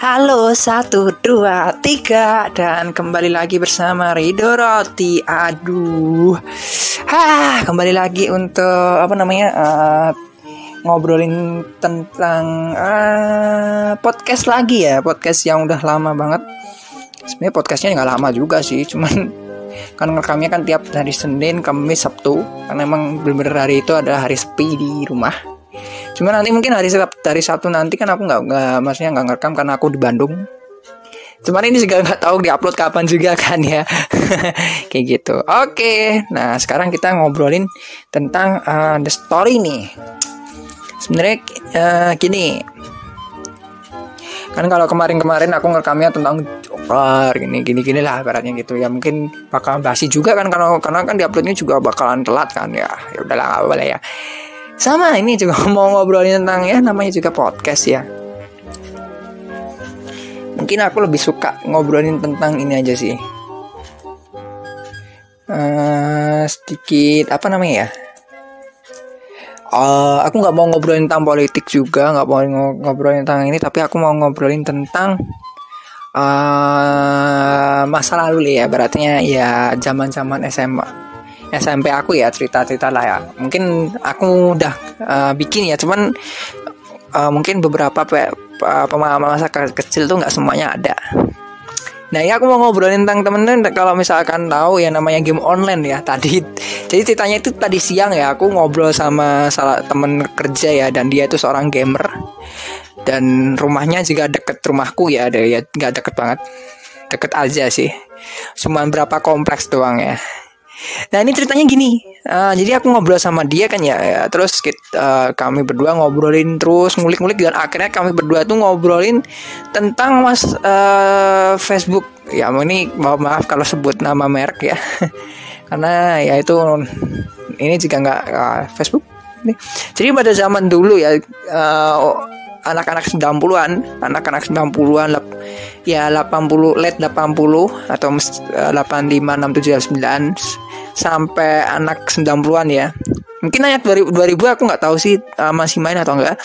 Halo satu dua tiga dan kembali lagi bersama Rido Roti. Aduh, ah kembali lagi untuk apa namanya uh, ngobrolin tentang uh, podcast lagi ya podcast yang udah lama banget. Sebenarnya podcastnya nggak lama juga sih, cuman kan ngerekamnya kan tiap hari Senin, Kamis, Sabtu karena emang bener-bener hari itu adalah hari sepi di rumah Cuma nanti mungkin hari Sabtu, Sabtu nanti kan aku nggak nggak maksudnya nggak ngerekam karena aku di Bandung. Cuman ini juga nggak tahu diupload kapan juga kan ya. Kayak gitu. Oke, nah sekarang kita ngobrolin tentang uh, the story nih. Sebenarnya uh, gini, kan kalau kemarin-kemarin aku ngerekamnya tentang joker gini gini gini lah baratnya gitu ya mungkin bakal basi juga kan karena karena kan diuploadnya juga bakalan telat kan ya ya udahlah nggak boleh ya sama ini juga mau ngobrolin tentang ya namanya juga podcast ya. Mungkin aku lebih suka ngobrolin tentang ini aja sih. Uh, sedikit apa namanya ya? Uh, aku nggak mau ngobrolin tentang politik juga, nggak mau ngobrolin tentang ini, tapi aku mau ngobrolin tentang uh, masa lalu ya, beratnya ya zaman-zaman SMA SMP aku ya cerita-cerita lah ya. Mungkin aku udah uh, bikin ya cuman uh, mungkin beberapa pe pemahaman masa kecil tuh nggak semuanya ada. Nah ya aku mau ngobrolin tentang temen-temen kalau misalkan tahu ya namanya game online ya tadi. Jadi ceritanya itu tadi siang ya aku ngobrol sama salah temen kerja ya dan dia itu seorang gamer dan rumahnya juga deket rumahku ya ada ya nggak deket banget deket aja sih cuman berapa kompleks doang ya Nah ini ceritanya gini, uh, jadi aku ngobrol sama dia kan ya, ya. terus kita, uh, kami berdua ngobrolin terus ngulik-ngulik dan akhirnya kami berdua tuh ngobrolin tentang mas uh, Facebook. Ya ini maaf maaf kalau sebut nama merek ya, karena ya itu ini juga nggak uh, Facebook. Jadi pada zaman dulu ya. Uh, anak-anak 90-an, anak-anak 90-an ya 80 late 80 atau 85 6 7 9 sampai anak 90-an ya. Mungkin anak 2000 aku nggak tahu sih uh, masih main atau enggak.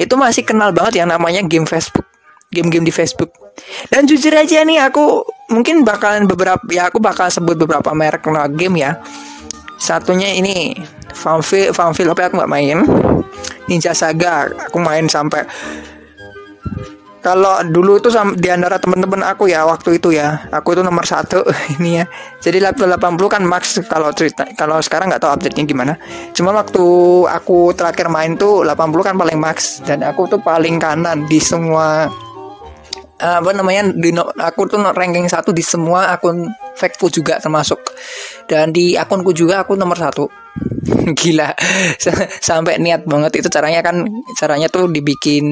Itu masih kenal banget yang namanya game Facebook. Game-game di Facebook. Dan jujur aja nih aku mungkin bakalan beberapa ya aku bakal sebut beberapa merek game ya. Satunya ini Farmville, Farmville tapi aku nggak main. Ninja Saga aku main sampai kalau dulu itu di antara teman-teman aku ya waktu itu ya. Aku itu nomor satu ini ya. Jadi level 80 kan max kalau cerita kalau sekarang nggak tahu update nya gimana. Cuma waktu aku terakhir main tuh 80 kan paling max. Dan aku tuh paling kanan di semua apa namanya di aku tuh ranking satu di semua akun fakeku juga termasuk. Dan di akunku juga aku nomor satu. Gila. Sampai niat banget itu caranya kan caranya tuh dibikin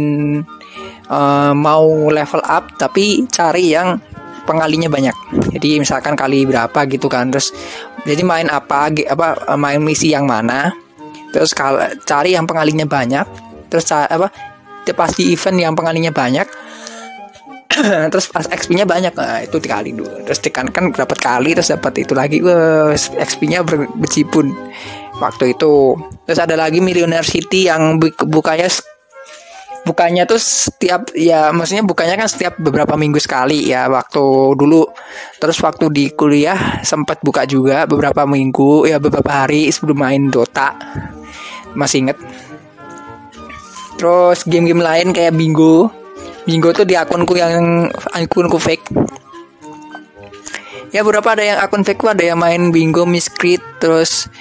uh, mau level up tapi cari yang pengalinya banyak. Jadi misalkan kali berapa gitu kan. Terus jadi main apa apa main misi yang mana. Terus cari yang pengalinya banyak. Terus apa pasti event yang pengalinya banyak terus pas XP-nya banyak nah, itu dikali dulu. Terus tekankan berapa kali terus dapat itu lagi. Wah XP-nya ber bercipun waktu itu terus ada lagi Millionaire City yang bukanya bukanya tuh setiap ya maksudnya bukanya kan setiap beberapa minggu sekali ya waktu dulu. Terus waktu di kuliah sempat buka juga beberapa minggu ya beberapa hari sebelum main Dota. Masih inget. Terus game-game lain kayak Bingo Bingo tuh di akunku yang akunku fake. Ya beberapa ada yang akun fake ada yang main bingo miscreate terus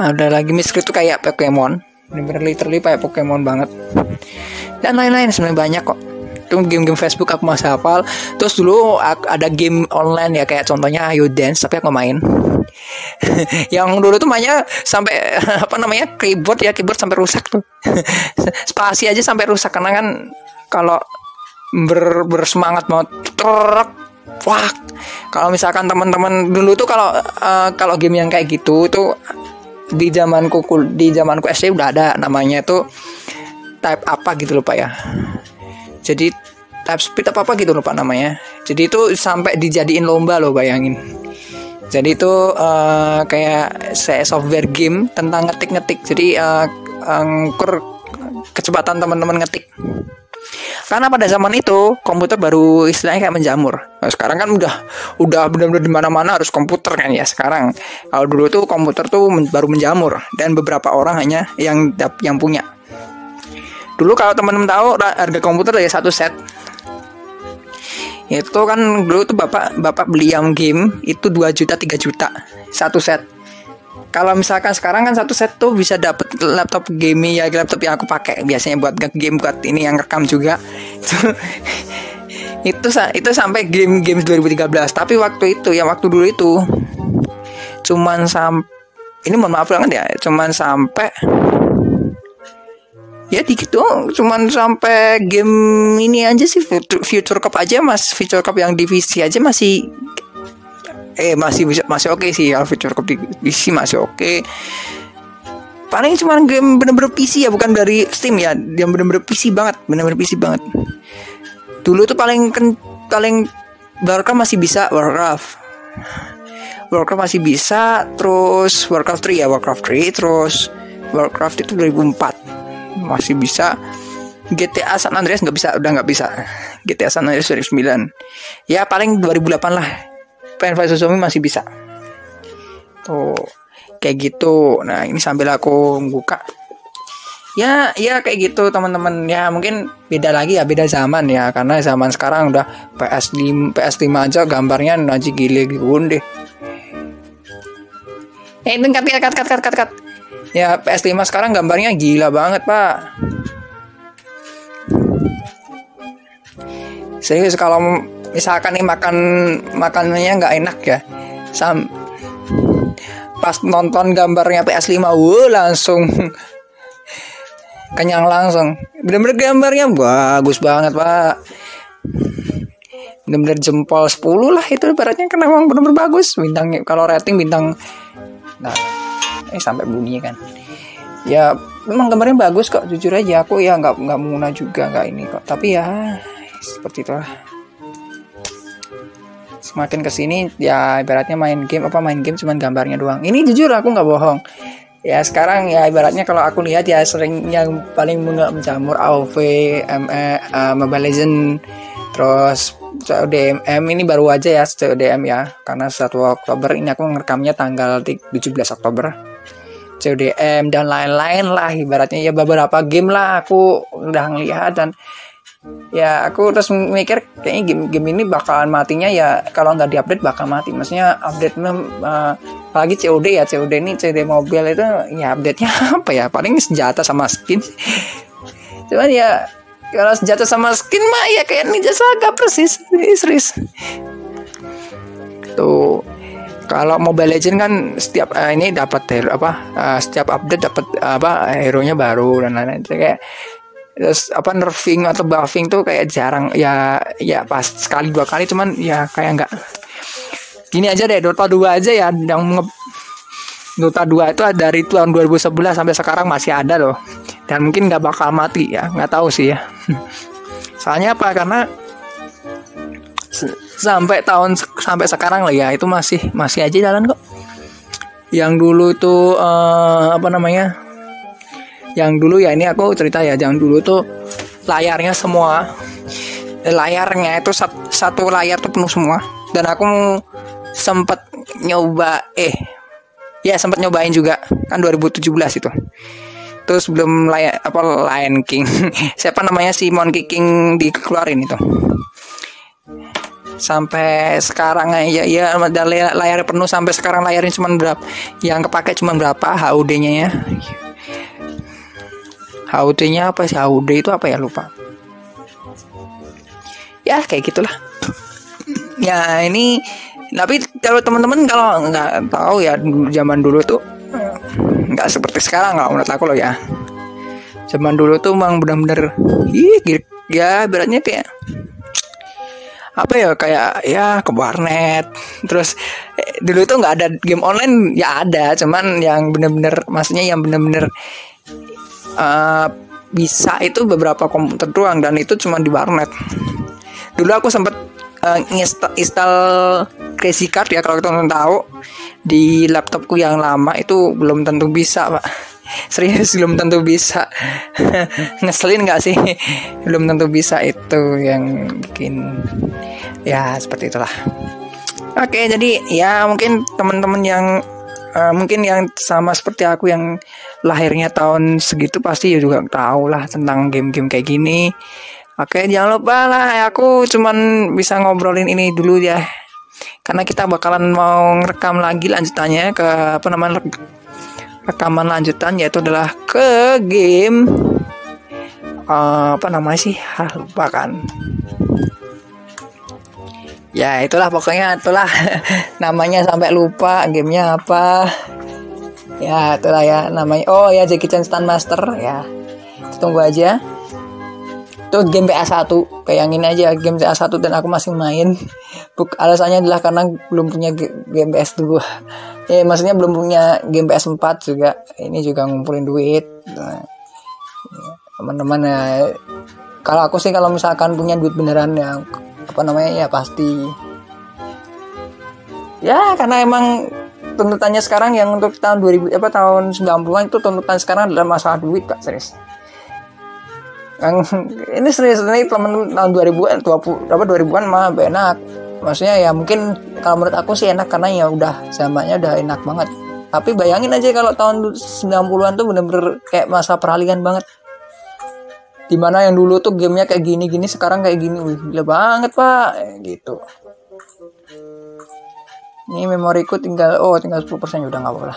ada lagi miscreate tuh kayak Pokemon. Bener literally kayak Pokemon banget. Dan lain-lain sebenarnya banyak kok. Itu game-game Facebook aku masih hafal. Terus dulu ada game online ya kayak contohnya Ayo Dance tapi aku main. Yang dulu tuh mainnya sampai apa namanya keyboard ya keyboard sampai rusak tuh. Spasi aja sampai rusak karena kan kalau ber, bersemangat banget. Truk wah kalau misalkan teman-teman dulu tuh kalau uh, kalau game yang kayak gitu itu di zamanku di zamanku SD udah ada namanya itu type apa gitu lupa ya jadi type speed apa apa gitu lupa namanya jadi itu sampai dijadiin lomba loh bayangin jadi itu uh, kayak software game tentang ngetik-ngetik jadi uh, ngukur kecepatan teman-teman ngetik karena pada zaman itu komputer baru istilahnya kayak menjamur. Nah, sekarang kan udah udah benar-benar di mana-mana harus komputer kan ya sekarang. Kalau dulu tuh komputer tuh baru menjamur dan beberapa orang hanya yang yang punya. Dulu kalau teman-teman tahu harga komputer dari satu set. Itu kan dulu tuh bapak bapak beli yang game itu 2 juta 3 juta satu set kalau misalkan sekarang kan satu set tuh bisa dapet laptop gaming ya laptop yang aku pakai. Biasanya buat game buat ini yang rekam juga. Itu itu sampai game game 2013 tapi waktu itu ya waktu dulu itu cuman sam ini mohon maaf banget ya cuman sampai ya dikit dong cuman sampai game ini aja sih future cup aja mas. Future cup yang divisi aja masih eh masih bisa masih oke okay sih ya future cup divisi masih oke. Okay. paling cuma game bener-bener PC ya bukan dari Steam ya. Yang bener-bener PC banget bener-bener PC banget. Dulu tuh paling ken paling Warcraft masih bisa Warcraft. Warcraft masih bisa terus Warcraft 3 ya Warcraft 3 terus Warcraft itu 2004 masih bisa. GTA San Andreas nggak bisa udah nggak bisa. GTA San Andreas 2009 ya paling 2008 lah Pen vs Zombie masih bisa? Tuh kayak gitu. Nah ini sambil aku buka. Ya ya kayak gitu teman-teman. Ya mungkin beda lagi ya beda zaman ya. Karena zaman sekarang udah PS5 PS5 aja gambarnya naji gile gitu deh. Eh itu cut cut cut cut cut cut Ya PS5 sekarang gambarnya gila banget pak. Serius kalau misalkan nih makan makanannya nggak enak ya. Sam pas nonton gambarnya PS5 wuh langsung kenyang langsung. Bener-bener gambarnya bagus banget pak. Bener-bener jempol 10 lah itu ibaratnya karena memang bener-bener bagus. Bintangnya kalau rating bintang nah eh sampai bunyi kan. Ya memang gambarnya bagus kok jujur aja. Aku ya nggak nggak menguna juga nggak ini kok. Tapi ya seperti itulah semakin ke sini ya ibaratnya main game apa main game cuman gambarnya doang. Ini jujur aku nggak bohong. Ya sekarang ya ibaratnya kalau aku lihat ya sering yang paling menjamur AOV, ME, uh, Mobile Legend, terus CODM ini baru aja ya CODM ya. Karena 1 Oktober ini aku ngerekamnya tanggal 17 Oktober. CODM dan lain-lain lah ibaratnya. Ya beberapa game lah aku udah ngelihat dan ya aku terus mikir kayaknya game-game ini bakalan matinya ya kalau nggak diupdate bakal mati. Maksudnya update uh, apalagi COD ya COD ini COD mobil itu ya update nya apa ya? Paling senjata sama skin. Cuman ya kalau senjata sama skin mah ya kayak Ninja Saga persis serius tuh kalau Mobile Legend kan setiap uh, ini dapat hero apa uh, setiap update dapat apa hero nya baru dan lain-lain. Kayak apa nerfing atau buffing tuh kayak jarang. Ya ya pas sekali dua kali cuman ya kayak enggak gini aja deh Dota 2 aja ya yang nge Dota 2 itu dari tahun 2011 sampai sekarang masih ada loh. Dan mungkin nggak bakal mati ya nggak tahu sih ya. Soalnya apa karena sampai tahun sampai sekarang lah ya itu masih masih aja jalan kok. Yang dulu itu uh, apa namanya yang dulu ya ini aku cerita ya yang dulu tuh layarnya semua layarnya itu satu, layar tuh penuh semua. Dan aku sempat nyoba eh ya sempat nyobain juga kan 2017 itu. Terus belum layar apa Lion King. Siapa namanya si Monkey King dikeluarin itu. Sampai sekarang ya ya layar, layar penuh sampai sekarang layarnya cuma berapa yang kepake cuma berapa HUD-nya ya HUD-nya apa sih? HUD itu apa ya? Lupa. Ya kayak gitulah. Ya ini tapi kalau teman-teman kalau nggak tahu ya zaman dulu tuh nggak seperti sekarang nggak menurut aku loh ya. Zaman dulu tuh emang bener-bener ih ya beratnya kayak apa ya kayak ya ke warnet. Terus eh, dulu tuh nggak ada game online ya ada. Cuman yang bener-bener maksudnya yang bener-bener uh, bisa itu beberapa komputer doang dan itu cuma di warnet. Dulu aku sempet uh, install Crazy Card ya kalau teman-teman tahu di laptopku yang lama itu belum tentu bisa pak. Serius belum tentu bisa. Ngeselin nggak sih? Belum tentu bisa itu yang bikin. Ya seperti itulah. Oke jadi ya mungkin teman-teman yang uh, mungkin yang sama seperti aku yang lahirnya tahun segitu pasti juga tahu lah tentang game-game kayak gini. Oke jangan lupa lah aku cuman bisa ngobrolin ini dulu ya. Karena kita bakalan mau ngerekam lagi lanjutannya ke apa namanya rekaman lanjutan yaitu adalah ke game uh, apa namanya sih? Ah, lupa kan ya itulah pokoknya itulah. Namanya sampai lupa gamenya apa. Ya itulah ya namanya. Oh ya Jackie Chan Stand Master ya. Tunggu aja. Itu game PA1 bayangin aja game PA1 dan aku masih main. Buk, alasannya adalah karena belum punya game PS2 ya maksudnya belum punya game PS4 juga. Ini juga ngumpulin duit. Nah, ya, teman-teman ya. Kalau aku sih kalau misalkan punya duit beneran ya apa namanya? Ya pasti. Ya karena emang tuntutannya sekarang yang untuk tahun 2000 apa tahun 90-an itu tuntutan sekarang adalah masalah duit kak serius. Yang ini serius ini teman tahun 2000-an 20 apa 2000-an mah enak. Maksudnya ya mungkin kalau menurut aku sih enak karena ya udah zamannya udah enak banget. Tapi bayangin aja kalau tahun 90-an tuh bener-bener kayak masa peralihan banget di mana yang dulu tuh gamenya kayak gini-gini sekarang kayak gini. Wih gila banget pak. Gitu. Ini memoriku tinggal oh tinggal 10% ya udah nggak apa-apa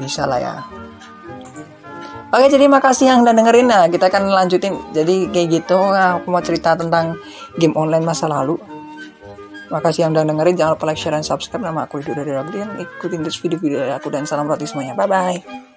bisa lah ya. Oke jadi makasih yang udah dengerin. Nah kita akan lanjutin. Jadi kayak gitu aku mau cerita tentang game online masa lalu. Makasih yang udah dengerin. Jangan lupa like share dan subscribe. Nama aku Lido dari Rabdi ikutin terus video-video dari aku. Dan salam roti semuanya. Bye bye